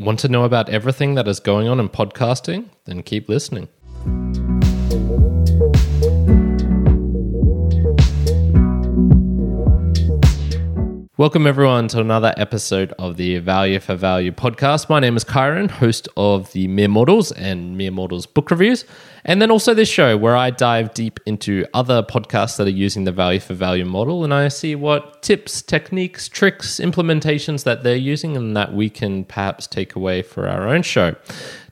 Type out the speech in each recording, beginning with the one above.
Want to know about everything that is going on in podcasting? Then keep listening. Welcome, everyone, to another episode of the Value for Value podcast. My name is Kyron, host of the Mere Mortals and Mere Mortals book reviews, and then also this show where I dive deep into other podcasts that are using the Value for Value model and I see what tips, techniques, tricks, implementations that they're using and that we can perhaps take away for our own show.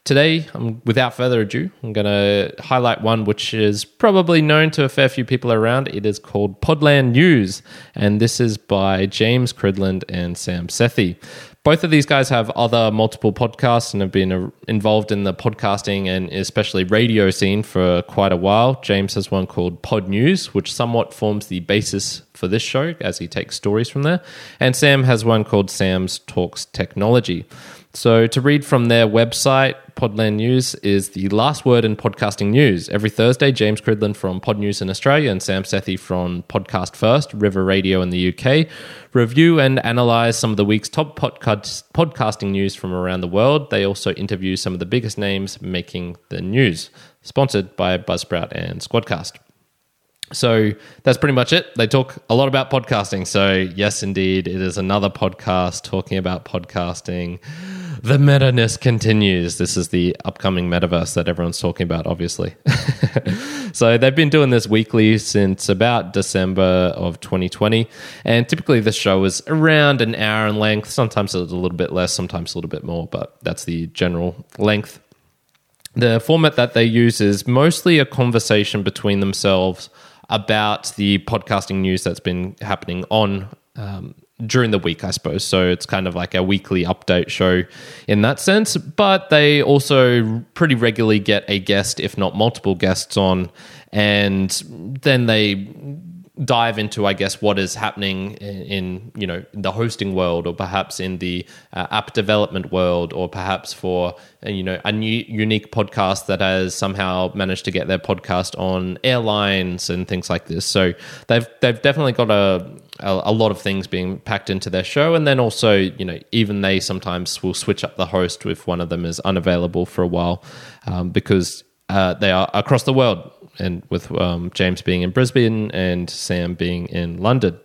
Today, um, without further ado, I'm going to highlight one which is probably known to a fair few people around. It is called Podland News, and this is by James Cridland and Sam Sethi. Both of these guys have other multiple podcasts and have been uh, involved in the podcasting and especially radio scene for quite a while. James has one called Pod News, which somewhat forms the basis for this show as he takes stories from there. And Sam has one called Sam's Talks Technology. So, to read from their website, Podland News is the last word in podcasting news. Every Thursday, James Cridland from Pod News in Australia and Sam Sethi from Podcast First, River Radio in the UK, review and analyze some of the week's top podcast, podcasting news from around the world. They also interview some of the biggest names making the news. Sponsored by Buzzsprout and Squadcast. So that's pretty much it. They talk a lot about podcasting. So, yes, indeed, it is another podcast talking about podcasting the meta-ness continues. This is the upcoming metaverse that everyone's talking about, obviously. so they've been doing this weekly since about December of 2020. And typically this show is around an hour in length. Sometimes it's a little bit less, sometimes a little bit more, but that's the general length. The format that they use is mostly a conversation between themselves about the podcasting news that's been happening on um, during the week, I suppose. So it's kind of like a weekly update show in that sense. But they also pretty regularly get a guest, if not multiple guests, on, and then they dive into, I guess, what is happening in, in you know the hosting world, or perhaps in the uh, app development world, or perhaps for uh, you know a new unique podcast that has somehow managed to get their podcast on airlines and things like this. So they've they've definitely got a a, a lot of things being packed into their show, and then also you know even they sometimes will switch up the host if one of them is unavailable for a while um, because uh, they are across the world and with um, James being in Brisbane and Sam being in London.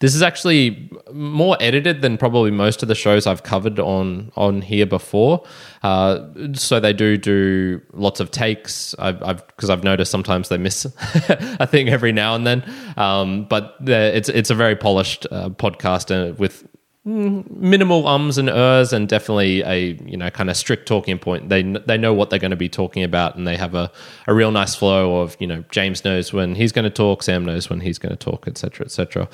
This is actually more edited than probably most of the shows I've covered on on here before. Uh, so they do do lots of takes. I've because I've, I've, noticed sometimes they miss a thing every now and then. Um, but it's it's a very polished uh, podcast and with Mm, minimal ums and ers and definitely a you know kind of strict talking point. They they know what they're going to be talking about and they have a, a real nice flow of you know james knows when he's going to talk sam knows when he's going to talk etc etc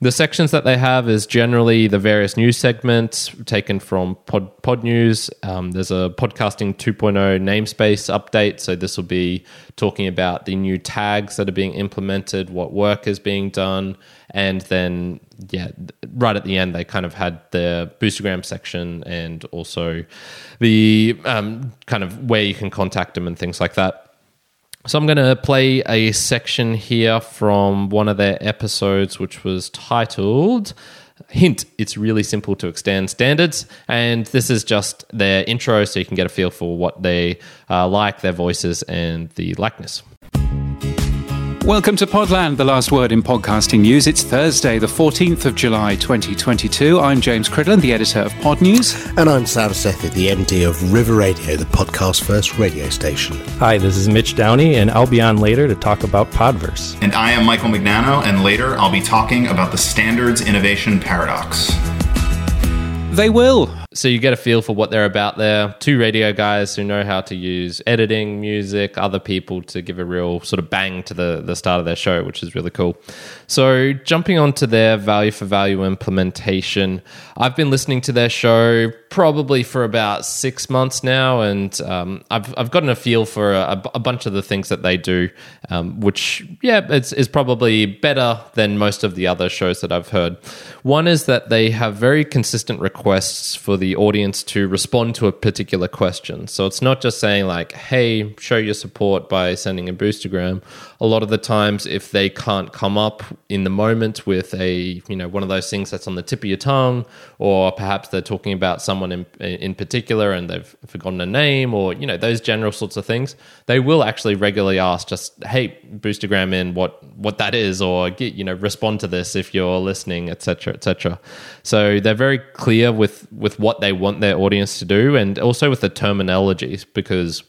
the sections that they have is generally the various news segments taken from pod, pod news um, there's a podcasting 2.0 namespace update so this will be talking about the new tags that are being implemented what work is being done and then yeah, right at the end they kind of had the Boostagram section and also the um, kind of where you can contact them and things like that. So I'm going to play a section here from one of their episodes, which was titled. Hint, it's really simple to extend standards. And this is just their intro, so you can get a feel for what they uh, like, their voices, and the likeness. Welcome to Podland, the last word in podcasting news. It's Thursday, the 14th of July, 2022. I'm James Cridland, the editor of Pod News. And I'm Sam Sethi, the MD of River Radio, the podcast first radio station. Hi, this is Mitch Downey, and I'll be on later to talk about Podverse. And I am Michael Mignano, and later I'll be talking about the standards innovation paradox. They will. So you get a feel for what they're about there. Two radio guys who know how to use editing, music, other people to give a real sort of bang to the, the start of their show, which is really cool. So jumping onto their value for value implementation, I've been listening to their show probably for about six months now, and um, I've, I've gotten a feel for a, a bunch of the things that they do, um, which, yeah, it's, is probably better than most of the other shows that I've heard. One is that they have very consistent requests for the audience to respond to a particular question. So it's not just saying, like, hey, show your support by sending a boostagram. A lot of the times, if they can't come up in the moment with a, you know, one of those things that's on the tip of your tongue, or perhaps they're talking about someone in, in particular and they've forgotten a name, or, you know, those general sorts of things, they will actually regularly ask just, hey, boostagram in what, what that is, or, get, you know, respond to this if you're listening, etc., etc. So they're very clear with with what they want their audience to do, and also with the terminologies because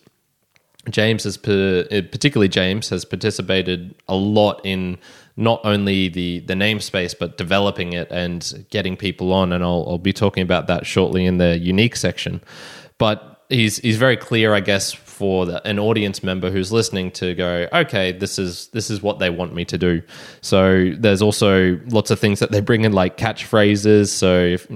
James has eh, particularly James has participated a lot in not only the the namespace but developing it and getting people on, and I'll, I'll be talking about that shortly in the unique section. But he's he's very clear, I guess, for the, an audience member who's listening to go, okay, this is this is what they want me to do. So there's also lots of things that they bring in, like catchphrases. So if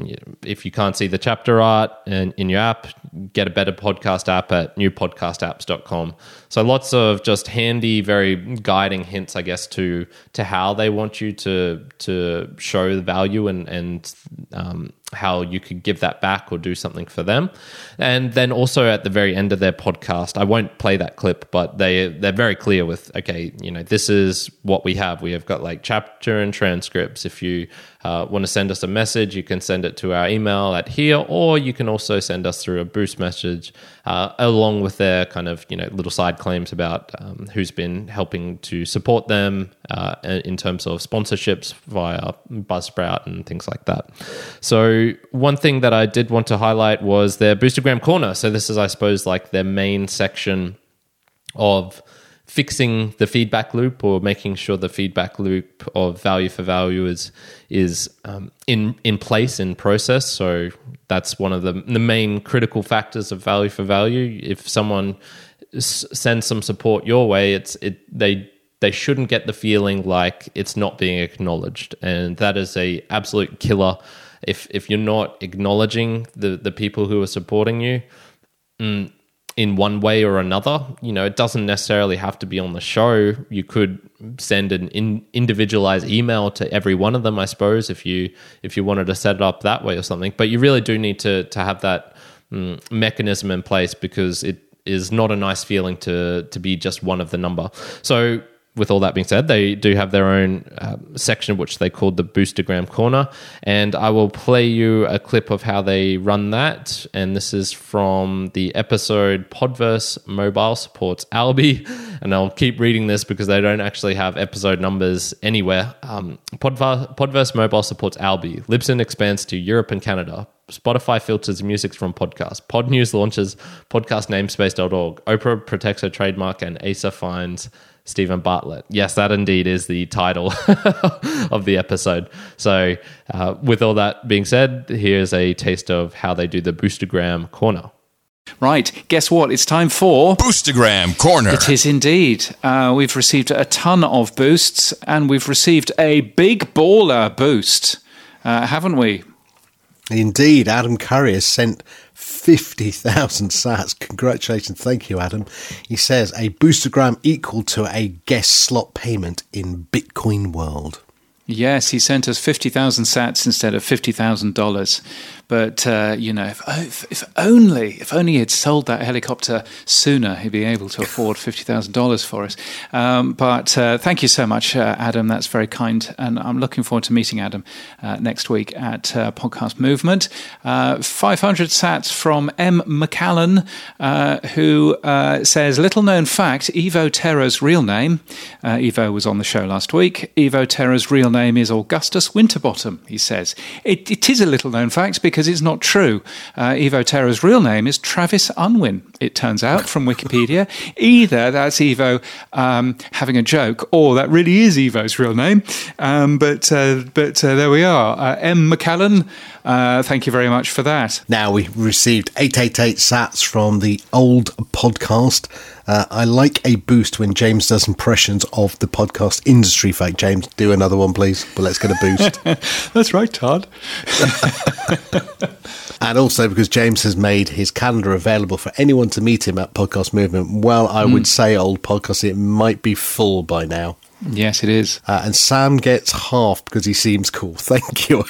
if you can't see the chapter art in, in your app, get a better podcast app at newpodcastapps.com. So lots of just handy, very guiding hints, I guess, to to how they want you to to show the value and and um, how you could give that back or do something for them. And then also at the very end of their podcast, I won't play that clip, but they they're very clear with okay, you know, this is what we have. We have got like chapter and transcripts. If you uh, want to send us a message, you can send it to our email at here, or you can also send us through a boost message, uh, along with their kind of you know little side claims about um, who's been helping to support them uh, in terms of sponsorships via Buzzsprout and things like that. So one thing that I did want to highlight was their Boostagram Corner. So this is, I suppose, like their main section of fixing the feedback loop or making sure the feedback loop of value for value is is um, in in place in process. So that's one of the the main critical factors of value for value. If someone s- sends some support your way, it's it they they shouldn't get the feeling like it's not being acknowledged, and that is a absolute killer. If if you're not acknowledging the the people who are supporting you. Mm, in one way or another. You know, it doesn't necessarily have to be on the show. You could send an in, individualized email to every one of them, I suppose, if you if you wanted to set it up that way or something. But you really do need to to have that mm, mechanism in place because it is not a nice feeling to to be just one of the number. So with all that being said, they do have their own uh, section which they called the Boostagram Corner, and I will play you a clip of how they run that. And this is from the episode Podverse Mobile supports Alby, and I'll keep reading this because they don't actually have episode numbers anywhere. Um, Podverse, Podverse Mobile supports Alby. Libsyn expands to Europe and Canada. Spotify filters music from podcasts. Pod News launches podcastnamespace.org. Oprah protects her trademark, and Asa finds Steven Bartlett. Yes, that indeed is the title of the episode. So, uh, with all that being said, here's a taste of how they do the Boostagram corner. Right, guess what? It's time for Boostagram Corner. It is indeed. Uh, we've received a ton of boosts, and we've received a big baller boost, uh, haven't we? Indeed, Adam Curry has sent 50,000 sats. Congratulations. Thank you, Adam. He says a boostagram equal to a guest slot payment in Bitcoin world. Yes, he sent us 50,000 sats instead of $50,000. But uh, you know, if, if, if, only if only he'd sold that helicopter sooner, he'd be able to afford fifty thousand dollars for us. Um, but uh, thank you so much, uh, Adam. That's very kind, and I'm looking forward to meeting Adam uh, next week at uh, Podcast Movement. Uh, five hundred sats from M. McCallan, who says, "Little known fact: Evo Terra's real name. Evo was on the show last week. Evo Terra's real name is Augustus Winterbottom." He says, "It, it is a little known fact because." Because it's not true. Uh, Evo Terra's real name is Travis Unwin, it turns out, from Wikipedia. Either that's Evo um, having a joke, or that really is Evo's real name. Um, but uh, but uh, there we are. Uh, M. McCallan, uh, thank you very much for that. Now, we received 888 sats from the old podcast. Uh, I like a boost when James does impressions of the podcast industry. In fact, James, do another one, please. But let's get a boost. That's right, Todd. and also because James has made his calendar available for anyone to meet him at Podcast Movement. Well, I mm. would say, old podcast, it might be full by now. Yes, it is. Uh, and Sam gets half because he seems cool. Thank you.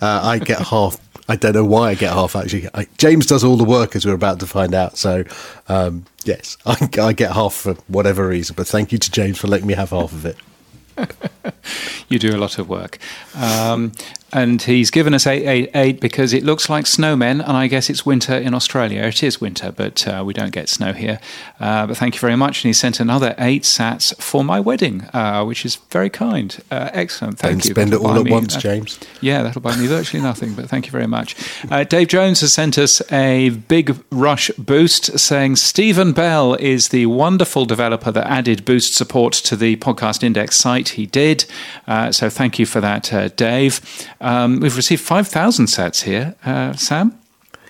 Uh, I get half. I don't know why I get half actually. I, James does all the work as we're about to find out. So, um, yes, I, I get half for whatever reason. But thank you to James for letting me have half of it. you do a lot of work. Um, and he's given us eight, eight, eight because it looks like snowmen, and I guess it's winter in Australia. It is winter, but uh, we don't get snow here. Uh, but thank you very much. And he sent another eight sats for my wedding, uh, which is very kind. Uh, excellent. Thank Don't you. spend it That'll all at me- once, uh, James. yeah, that'll buy me virtually nothing, but thank you very much. Uh, Dave Jones has sent us a big rush boost saying Stephen Bell is the wonderful developer that added boost support to the podcast index site. He did. Uh, so thank you for that, uh, Dave. Um, we've received 5,000 sats here. Uh, Sam?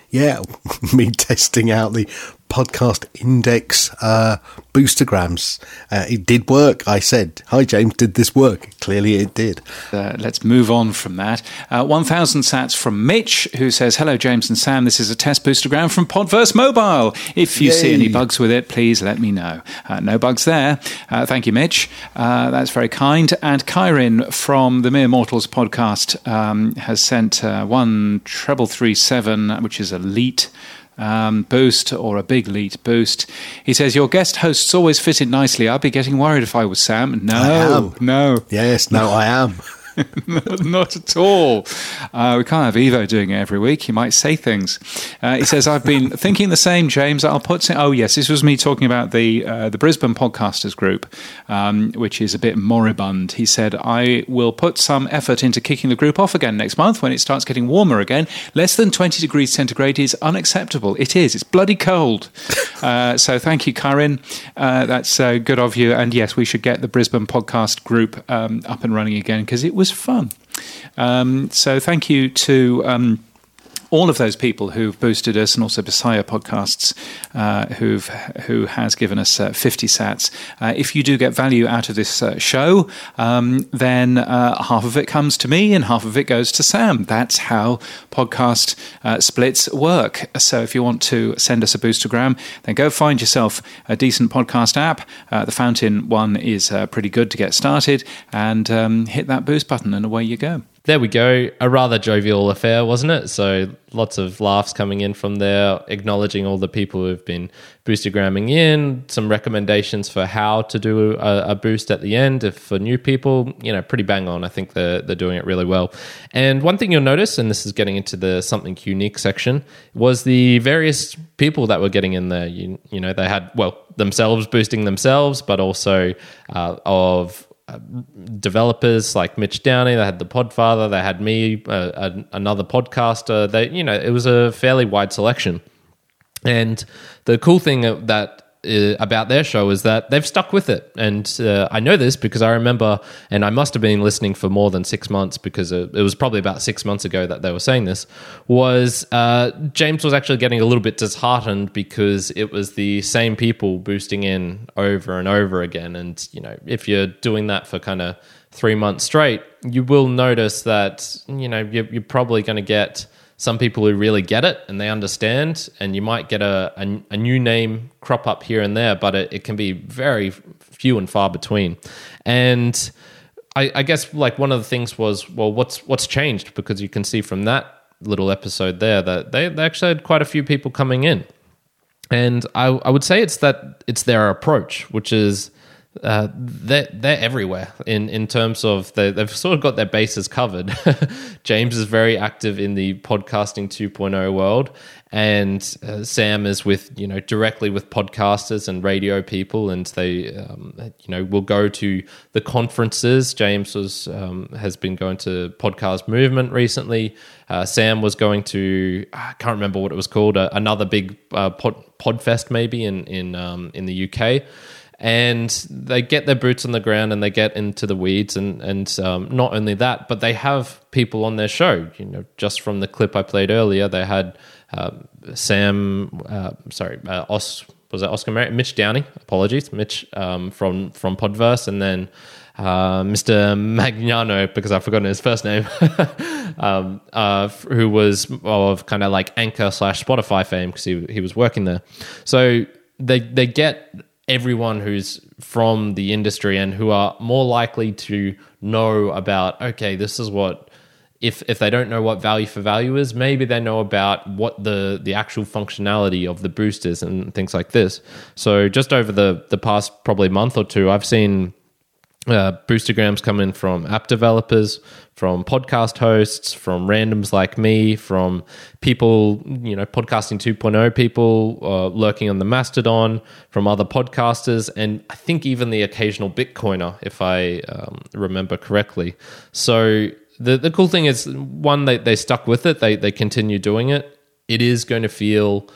Yeah, me testing out the podcast index uh, boostagrams. Uh, it did work. I said, "Hi, James. Did this work?" Clearly, it did. Uh, let's move on from that. Uh, 1,000 sats from Mitch, who says, Hello, James and Sam. This is a test boostagram from Podverse Mobile. If you see any bugs with it, please let me know. Uh, no bugs there. Uh, thank you, Mitch. Uh, that's very kind. And Kyrin from the Mere Mortals podcast um, has sent uh, one treble three seven, which is elite. Um, boost or a big lead boost. He says, Your guest hosts always fit in nicely. I'd be getting worried if I was Sam. No, no. Yes. No, I am. Not at all. Uh, we can't have Evo doing it every week. He might say things. Uh, he says, "I've been thinking the same, James. I'll put. Some, oh yes, this was me talking about the uh, the Brisbane Podcasters Group, um, which is a bit moribund." He said, "I will put some effort into kicking the group off again next month when it starts getting warmer again. Less than twenty degrees centigrade is unacceptable. It is. It's bloody cold. Uh, so thank you, Karin. Uh, that's uh, good of you. And yes, we should get the Brisbane Podcast Group um, up and running again because it was fun. Um, so thank you to. Um, all of those people who've boosted us, and also Messiah podcasts, uh, who've who has given us uh, 50 sats. Uh, if you do get value out of this uh, show, um, then uh, half of it comes to me, and half of it goes to Sam. That's how podcast uh, splits work. So if you want to send us a boostagram, then go find yourself a decent podcast app. The Fountain one is pretty good to get started, and um, hit that boost button, and away you go. There we go. A rather jovial affair, wasn't it? So lots of laughs coming in from there, acknowledging all the people who've been boostagramming in, some recommendations for how to do a, a boost at the end. If for new people, you know, pretty bang on. I think they're, they're doing it really well. And one thing you'll notice, and this is getting into the something unique section, was the various people that were getting in there. You, you know, they had, well, themselves boosting themselves, but also uh, of developers like Mitch Downey. They had the Podfather. They had me, uh, an- another podcaster. They, you know, it was a fairly wide selection. And the cool thing that uh, about their show is that they've stuck with it, and uh, I know this because I remember, and I must have been listening for more than six months because it, it was probably about six months ago that they were saying this. Was uh, James was actually getting a little bit disheartened because it was the same people boosting in over and over again, and you know, if you're doing that for kind of three months straight, you will notice that you know you're, you're probably going to get some people who really get it and they understand, and you might get a, a, a new name crop up here and there, but it, it can be very few and far between. And I, I guess like one of the things was, well, what's what's changed? Because you can see from that little episode there that they, they actually had quite a few people coming in. And I, I would say it's that it's their approach, which is uh, they're, they're everywhere in, in terms of they, they've sort of got their bases covered. James is very active in the podcasting 2.0 world, and uh, Sam is with you know directly with podcasters and radio people, and they um, you know will go to the conferences. James was um, has been going to Podcast Movement recently. Uh, Sam was going to I can't remember what it was called, uh, another big uh, pod, Podfest maybe in in um, in the UK and they get their boots on the ground and they get into the weeds and and um, not only that but they have people on their show you know just from the clip i played earlier they had um, sam uh, sorry uh, Os, was that oscar Mar- mitch downey apologies mitch um, from from podverse and then uh, Mr. Magnano, because I've forgotten his first name, um, uh, who was of kind of like Anchor slash Spotify fame because he, he was working there. So they they get everyone who's from the industry and who are more likely to know about okay this is what if if they don't know what value for value is maybe they know about what the the actual functionality of the boost is and things like this. So just over the the past probably month or two i've seen uh, boostagrams come in from app developers, from podcast hosts, from randoms like me, from people, you know, podcasting 2.0 people uh, lurking on the Mastodon, from other podcasters, and I think even the occasional Bitcoiner, if I um, remember correctly. So the the cool thing is, one, they, they stuck with it, they they continue doing it. It is going to feel,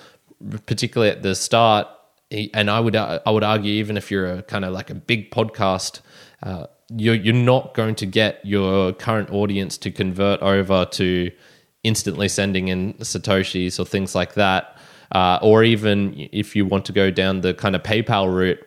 particularly at the start, and I would I would argue even if you're a kind of like a big podcast uh, you're you're not going to get your current audience to convert over to instantly sending in satoshis or things like that, uh, or even if you want to go down the kind of PayPal route,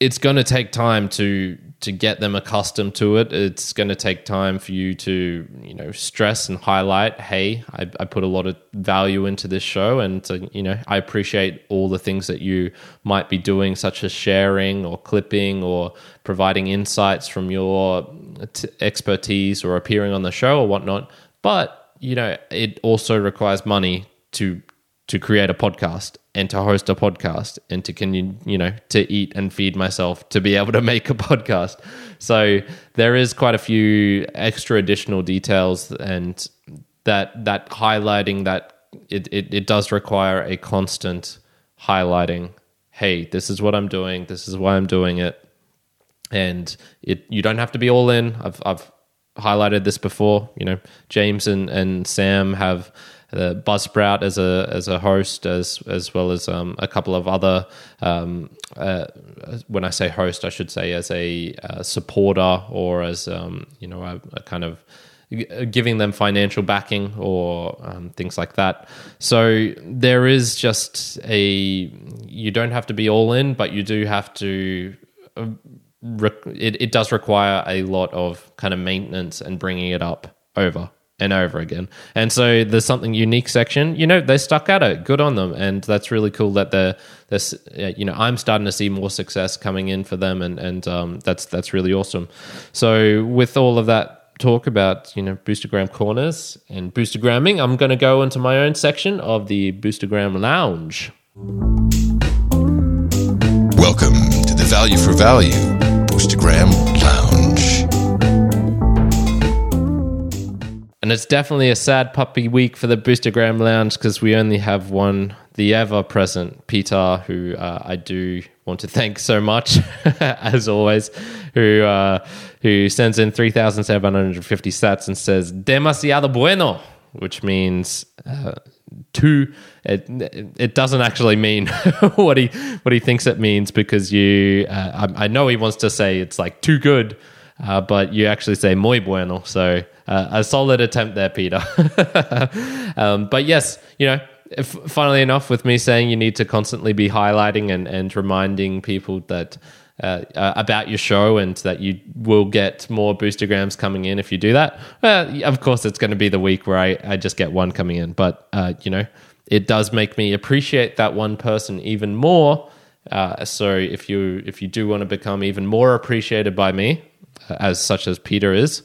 it's going to take time to to get them accustomed to it. It's going to take time for you to, you know, stress and highlight, hey, I, I put a lot of value into this show, and uh, you know, I appreciate all the things that you might be doing, such as sharing or clipping or providing insights from your t- expertise or appearing on the show or whatnot. But you know, it also requires money to to create a podcast and to host a podcast and to can you you know to eat and feed myself to be able to make a podcast. So there is quite a few extra additional details and that that highlighting that it, it, it does require a constant highlighting. Hey this is what i'm doing. This is why i'm doing it. And it you don't have to be all in. I've i've highlighted this before. You know james and and sam have uh, Buzzsprout as a as a host, as as well as um, a couple of other. Um, uh, when I say host, I should say as a uh, supporter or as um, you know a, a, kind of giving them financial backing or um, things like that. So there is just a you don't have to be all in, but you do have to. Uh, it, it does require a lot of kind of maintenance and bringing it up over and over again. And so there's something unique section. You know, they stuck at it. Good on them, and that's really cool that they're. they're you know, I'm starting to see more success coming in for them, and and um, that's that's really awesome. So with all of that talk about you know boostagram corners and boostagramming, I'm going to go into my own section of the boostagram lounge. Welcome to the Value for Value Boostagram And it's definitely a sad puppy week for the Boostagram Lounge because we only have one, the ever present Petar, who uh, I do want to thank so much, as always, who uh, who sends in 3,750 sats and says, demasiado bueno, which means uh, too. It, it doesn't actually mean what he what he thinks it means because you. Uh, I, I know he wants to say it's like too good uh, but you actually say muy bueno. So uh, a solid attempt there, Petar. um, but yes, you know, if, funnily enough, with me saying you need to constantly be highlighting and, and reminding people that uh, uh, about your show and that you will get more boostagrams coming in if you do that. Well, of course, it's going to be the week where I, I just get one coming in, but uh, you know, it does make me appreciate that one person even more. Uh, so if you if you do want to become even more appreciated by me, as such as Petar is,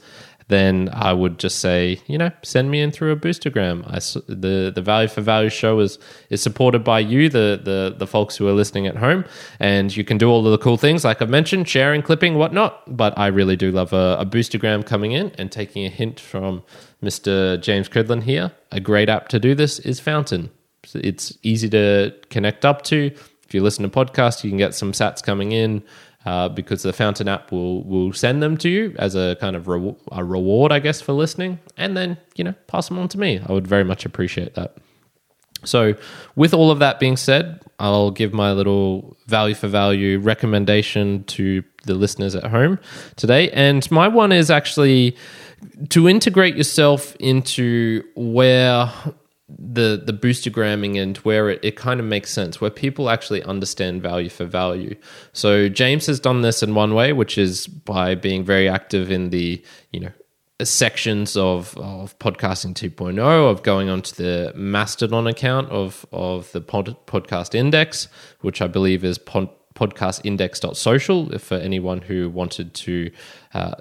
then I would just say, you know, send me in through a boostagram. I, the the value for value show is is supported by you, the the the folks who are listening at home, and you can do all of the cool things like I've mentioned, sharing, clipping, whatnot. But I really do love a, a boostagram coming in and taking a hint from Mr. James Cridland here. A great app to do this is Fountain. It's easy to connect up to. If you listen to podcasts, you can get some sats coming in uh, because the Fountain app will will send them to you as a kind of re- a reward, I guess, for listening, and then you know pass them on to me. I would very much appreciate that. So, with all of that being said, I'll give my little value for value recommendation to the listeners at home today. And my one is actually to integrate yourself into where the the boostagramming and where it, it kind of makes sense where people actually understand value for value so james has done this in one way which is by being very active in the you know sections of, of podcasting 2.0 of going onto the mastodon account of of the pod, podcast index which i believe is pod, podcastindex.social for anyone who wanted to uh,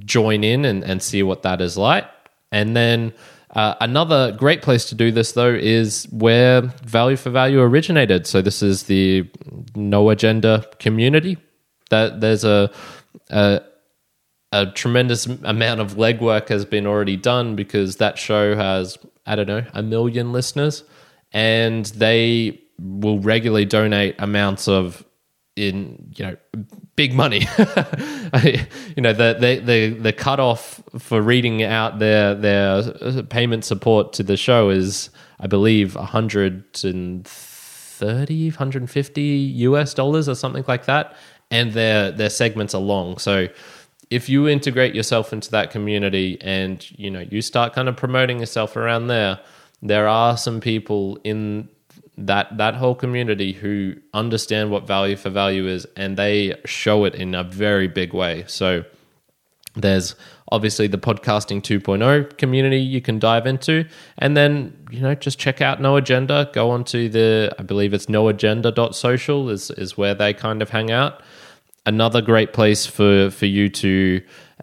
join in and, and see what that is like. And then uh, another great place to do this, though, is where Value for Value originated. So this is the No Agenda community. That there's a, a a tremendous amount of legwork has been already done because that show has I don't know a million listeners, and they will regularly donate amounts of in you know big money. you know the the the the cutoff for reading out their their payment support to the show is I believe 130 150 US dollars or something like that and their their segments are long so if you integrate yourself into that community and you know you start kind of promoting yourself around there there are some people in that that whole community who understand what value for value is and they show it in a very big way. So there's obviously the podcasting 2.0 community you can dive into and then you know just check out no agenda. Go onto the i believe it's noagenda.social is is where they kind of hang out. Another great place for for you to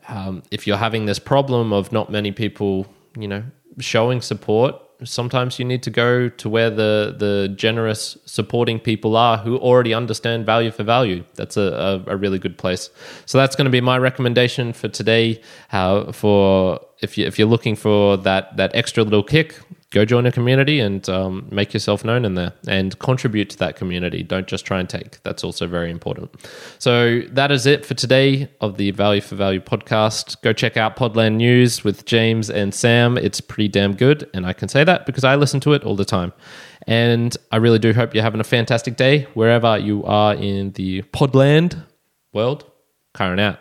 um, if you're having this problem of not many people you know showing support sometimes you need to go to where the the generous supporting people are who already understand value for value. That's a, a, a really good place. So that's going to be my recommendation for today uh, for if you if you're looking for that that extra little kick go join a community and um, make yourself known in there and contribute to that community. Don't just try and take. That's also very important. So that is it for today of the Value for Value podcast. Go check out Podland News with James and Sam. It's pretty damn good. And I can say that because I listen to it all the time. And I really do hope you're having a fantastic day wherever you are in the Podland world. Kyron out.